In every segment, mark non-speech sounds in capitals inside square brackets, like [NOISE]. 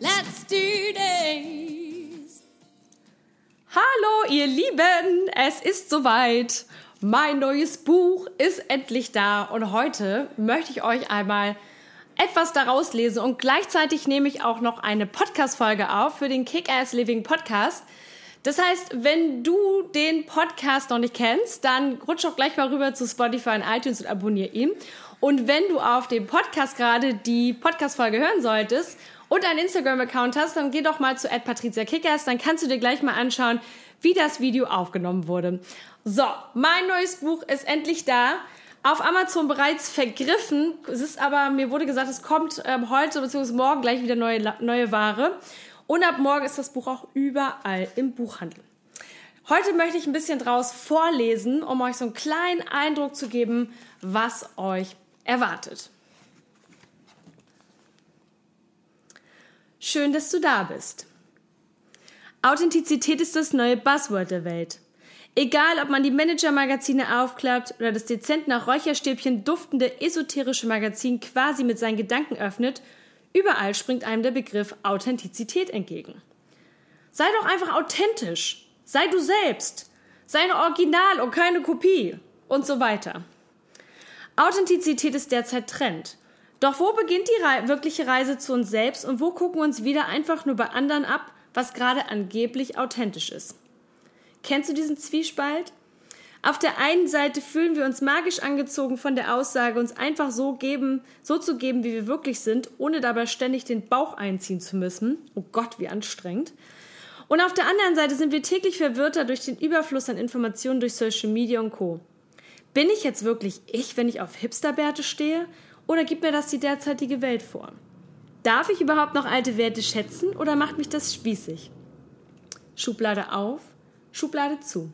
let's do this! Hallo, ihr Lieben! Es ist soweit. Mein neues Buch ist endlich da und heute möchte ich euch einmal etwas daraus lesen und gleichzeitig nehme ich auch noch eine Podcast-Folge auf für den Kick-Ass Living Podcast. Das heißt, wenn du den Podcast noch nicht kennst, dann rutsch doch gleich mal rüber zu Spotify und iTunes und abonniere ihn. Und wenn du auf dem Podcast gerade die Podcast-Folge hören solltest und einen Instagram-Account hast, dann geh doch mal zu @patriziakickers, dann kannst du dir gleich mal anschauen, wie das Video aufgenommen wurde. So, mein neues Buch ist endlich da. Auf Amazon bereits vergriffen. Es ist aber, mir wurde gesagt, es kommt ähm, heute bzw. morgen gleich wieder neue, neue Ware. Und ab morgen ist das Buch auch überall im Buchhandel. Heute möchte ich ein bisschen draus vorlesen, um euch so einen kleinen Eindruck zu geben, was euch erwartet. Schön, dass du da bist. Authentizität ist das neue Buzzword der Welt. Egal, ob man die Manager-Magazine aufklappt oder das dezent nach Räucherstäbchen duftende esoterische Magazin quasi mit seinen Gedanken öffnet, überall springt einem der Begriff Authentizität entgegen. Sei doch einfach authentisch. Sei du selbst. Sei ein Original und keine Kopie. Und so weiter. Authentizität ist derzeit Trend. Doch wo beginnt die Re wirkliche Reise zu uns selbst und wo gucken wir uns wieder einfach nur bei anderen ab, was gerade angeblich authentisch ist? Kennst du diesen Zwiespalt? Auf der einen Seite fühlen wir uns magisch angezogen von der Aussage, uns einfach so geben, so zu geben, wie wir wirklich sind, ohne dabei ständig den Bauch einziehen zu müssen. Oh Gott, wie anstrengend. Und auf der anderen Seite sind wir täglich verwirrter durch den Überfluss an Informationen durch Social Media und Co. Bin ich jetzt wirklich ich, wenn ich auf Hipsterbärte stehe? Oder gibt mir das die derzeitige Welt vor? Darf ich überhaupt noch alte Werte schätzen oder macht mich das spießig? Schublade auf, Schublade zu.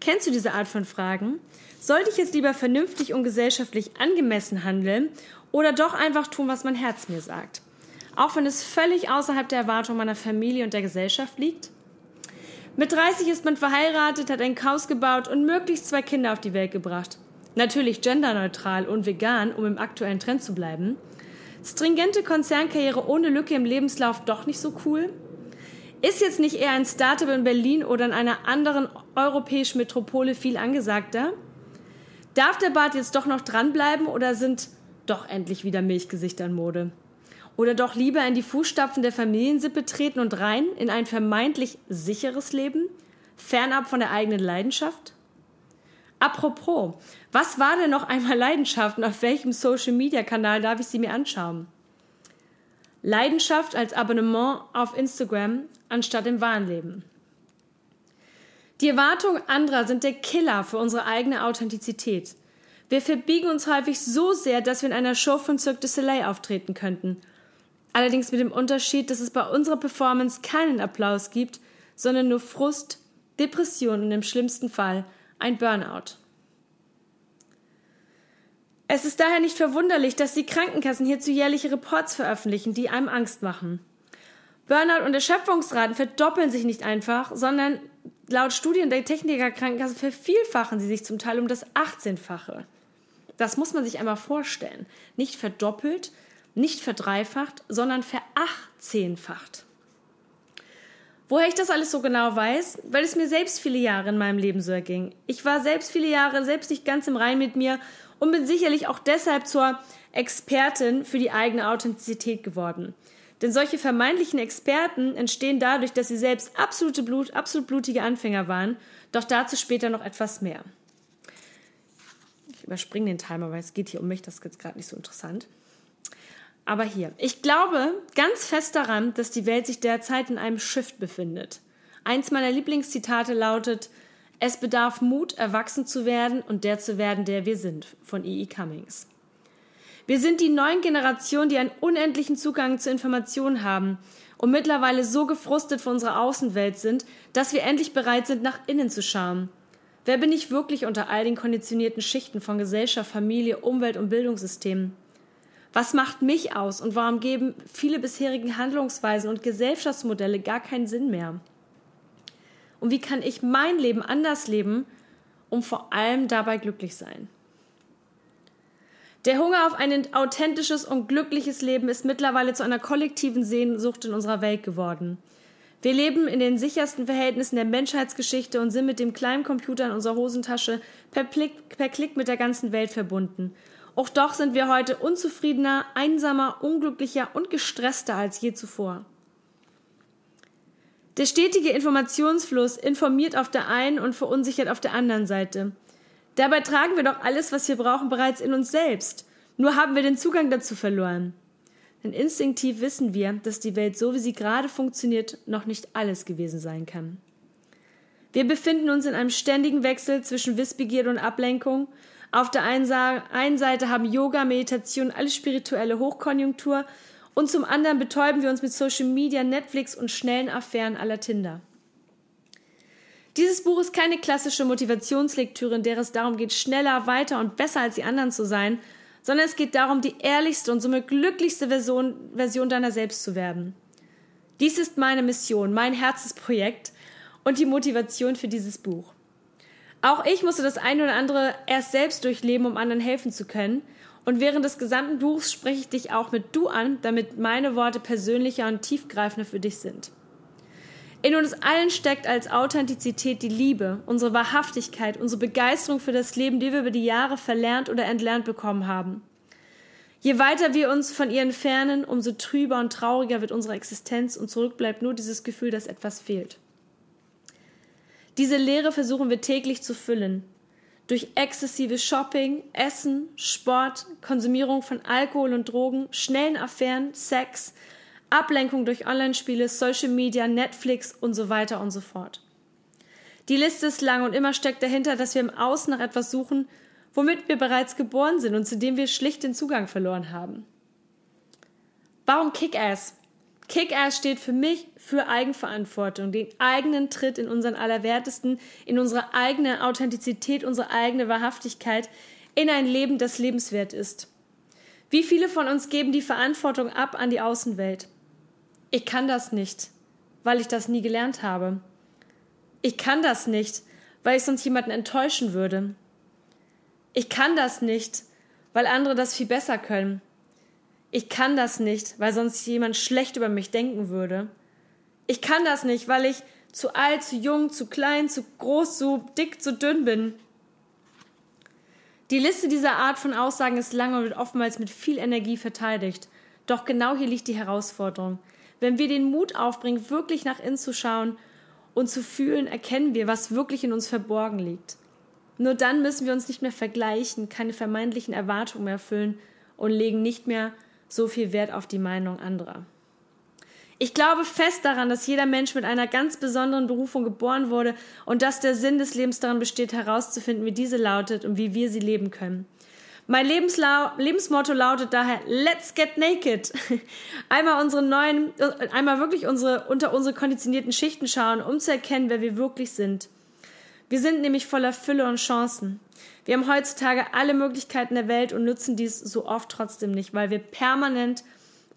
Kennst du diese Art von Fragen? Sollte ich jetzt lieber vernünftig und gesellschaftlich angemessen handeln oder doch einfach tun, was mein Herz mir sagt? Auch wenn es völlig außerhalb der Erwartung meiner Familie und der Gesellschaft liegt? Mit 30 ist man verheiratet, hat ein Haus gebaut und möglichst zwei Kinder auf die Welt gebracht. Natürlich genderneutral und vegan, um im aktuellen Trend zu bleiben. Stringente Konzernkarriere ohne Lücke im Lebenslauf doch nicht so cool? Ist jetzt nicht eher ein Startup in Berlin oder in einer anderen europäischen Metropole viel angesagter? Darf der Bart jetzt doch noch dranbleiben oder sind doch endlich wieder Milchgesichter in Mode? Oder doch lieber in die Fußstapfen der Familiensippe treten und rein in ein vermeintlich sicheres Leben, fernab von der eigenen Leidenschaft? Apropos, was war denn noch einmal Leidenschaft und auf welchem Social-Media-Kanal darf ich sie mir anschauen? Leidenschaft als Abonnement auf Instagram anstatt im wahren Leben. Die Erwartungen anderer sind der Killer für unsere eigene Authentizität. Wir verbiegen uns häufig so sehr, dass wir in einer Show von Cirque du Soleil auftreten könnten – Allerdings mit dem Unterschied, dass es bei unserer Performance keinen Applaus gibt, sondern nur Frust, Depression und im schlimmsten Fall ein Burnout. Es ist daher nicht verwunderlich, dass die Krankenkassen hierzu jährliche Reports veröffentlichen, die einem Angst machen. Burnout und Erschöpfungsraten verdoppeln sich nicht einfach, sondern laut Studien der Techniker Krankenkasse vervielfachen sie sich zum Teil um das 18-fache. Das muss man sich einmal vorstellen. Nicht verdoppelt, nicht verdreifacht, sondern verachtzehnfacht. Woher ich das alles so genau weiß? Weil es mir selbst viele Jahre in meinem Leben so erging. Ich war selbst viele Jahre selbst nicht ganz im Rein mit mir und bin sicherlich auch deshalb zur Expertin für die eigene Authentizität geworden. Denn solche vermeintlichen Experten entstehen dadurch, dass sie selbst absolute Blut, absolut blutige Anfänger waren, doch dazu später noch etwas mehr. Ich überspringe den Timer, weil es geht hier um mich, das ist jetzt gerade nicht so interessant. Aber hier, ich glaube ganz fest daran, dass die Welt sich derzeit in einem Shift befindet. Eins meiner Lieblingszitate lautet, es bedarf Mut, erwachsen zu werden und der zu werden, der wir sind, von E.E. E. Cummings. Wir sind die neuen Generationen, die einen unendlichen Zugang zu Informationen haben und mittlerweile so gefrustet von unserer Außenwelt sind, dass wir endlich bereit sind, nach innen zu schauen. Wer bin ich wirklich unter all den konditionierten Schichten von Gesellschaft, Familie, Umwelt und Bildungssystemen? Was macht mich aus und warum geben viele bisherigen Handlungsweisen und Gesellschaftsmodelle gar keinen Sinn mehr? Und wie kann ich mein Leben anders leben, um vor allem dabei glücklich sein? Der Hunger auf ein authentisches und glückliches Leben ist mittlerweile zu einer kollektiven Sehnsucht in unserer Welt geworden. Wir leben in den sichersten Verhältnissen der Menschheitsgeschichte und sind mit dem kleinen Computer in unserer Hosentasche per, Klick, per Klick mit der ganzen Welt verbunden. Auch doch sind wir heute unzufriedener, einsamer, unglücklicher und gestresster als je zuvor. Der stetige Informationsfluss informiert auf der einen und verunsichert auf der anderen Seite. Dabei tragen wir doch alles, was wir brauchen, bereits in uns selbst. Nur haben wir den Zugang dazu verloren. Denn instinktiv wissen wir, dass die Welt so wie sie gerade funktioniert, noch nicht alles gewesen sein kann. Wir befinden uns in einem ständigen Wechsel zwischen Wissbegierde und Ablenkung. Auf der einen Seite haben Yoga, Meditation, alles spirituelle Hochkonjunktur und zum anderen betäuben wir uns mit Social Media, Netflix und schnellen Affären aller Tinder. Dieses Buch ist keine klassische Motivationslektüre, in der es darum geht, schneller, weiter und besser als die anderen zu sein, sondern es geht darum, die ehrlichste und somit glücklichste Version, Version deiner selbst zu werden. Dies ist meine Mission, mein Herzensprojekt und die Motivation für dieses Buch. Auch ich musste das eine oder andere erst selbst durchleben, um anderen helfen zu können. Und während des gesamten Buchs spreche ich dich auch mit Du an, damit meine Worte persönlicher und tiefgreifender für dich sind. In uns allen steckt als Authentizität die Liebe, unsere Wahrhaftigkeit, unsere Begeisterung für das Leben, die wir über die Jahre verlernt oder entlernt bekommen haben. Je weiter wir uns von ihr entfernen, umso trüber und trauriger wird unsere Existenz und zurück bleibt nur dieses Gefühl, dass etwas fehlt. Diese Leere versuchen wir täglich zu füllen. Durch exzessives Shopping, Essen, Sport, Konsumierung von Alkohol und Drogen, schnellen Affären, Sex, Ablenkung durch Online-Spiele, Social Media, Netflix und so weiter und so fort. Die Liste ist lang und immer steckt dahinter, dass wir im Außen nach etwas suchen, womit wir bereits geboren sind und zu dem wir schlicht den Zugang verloren haben. Warum Kick-Ass? Kick-Ass steht für mich für Eigenverantwortung, den eigenen Tritt in unseren Allerwertesten, in unsere eigene Authentizität, unsere eigene Wahrhaftigkeit, in ein Leben, das lebenswert ist. Wie viele von uns geben die Verantwortung ab an die Außenwelt? Ich kann das nicht, weil ich das nie gelernt habe. Ich kann das nicht, weil ich sonst jemanden enttäuschen würde. Ich kann das nicht, weil andere das viel besser können. Ich kann das nicht, weil sonst jemand schlecht über mich denken würde. Ich kann das nicht, weil ich zu alt, zu jung, zu klein, zu groß, zu dick, zu dünn bin. Die Liste dieser Art von Aussagen ist lang und wird oftmals mit viel Energie verteidigt. Doch genau hier liegt die Herausforderung. Wenn wir den Mut aufbringen, wirklich nach innen zu schauen und zu fühlen, erkennen wir, was wirklich in uns verborgen liegt. Nur dann müssen wir uns nicht mehr vergleichen, keine vermeintlichen Erwartungen mehr erfüllen und legen nicht mehr so viel Wert auf die Meinung anderer. Ich glaube fest daran, dass jeder Mensch mit einer ganz besonderen Berufung geboren wurde und dass der Sinn des Lebens daran besteht, herauszufinden, wie diese lautet und wie wir sie leben können. Mein Lebenslau Lebensmotto lautet daher Let's get naked. [LAUGHS] Einmal unsere neuen, einmal wirklich unsere, unter unsere konditionierten Schichten schauen, um zu erkennen, wer wir wirklich sind. Wir sind nämlich voller Fülle und Chancen. Wir haben heutzutage alle Möglichkeiten der Welt und nutzen dies so oft trotzdem nicht, weil wir permanent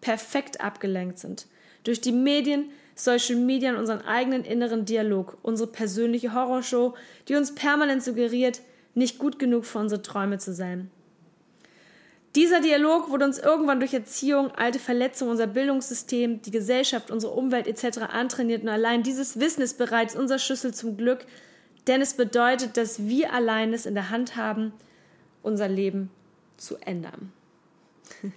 perfekt abgelenkt sind. Durch die Medien, Social Media und unseren eigenen inneren Dialog, unsere persönliche Horrorshow, die uns permanent suggeriert, nicht gut genug für unsere Träume zu sein. Dieser Dialog wurde uns irgendwann durch Erziehung, alte Verletzungen, unser Bildungssystem, die Gesellschaft, unsere Umwelt etc. antrainiert und allein dieses Wissen ist bereits unser Schlüssel zum Glück, denn es bedeutet, dass wir allein es in der Hand haben, unser Leben zu ändern. [LAUGHS]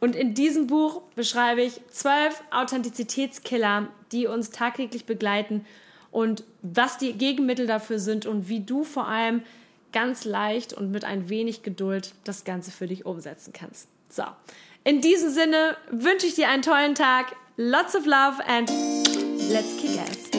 Und in diesem Buch beschreibe ich zwölf Authentizitätskiller, die uns tagtäglich begleiten und was die Gegenmittel dafür sind und wie du vor allem ganz leicht und mit ein wenig Geduld das Ganze für dich umsetzen kannst. So, in diesem Sinne wünsche ich dir einen tollen Tag, lots of love and let's kick ass.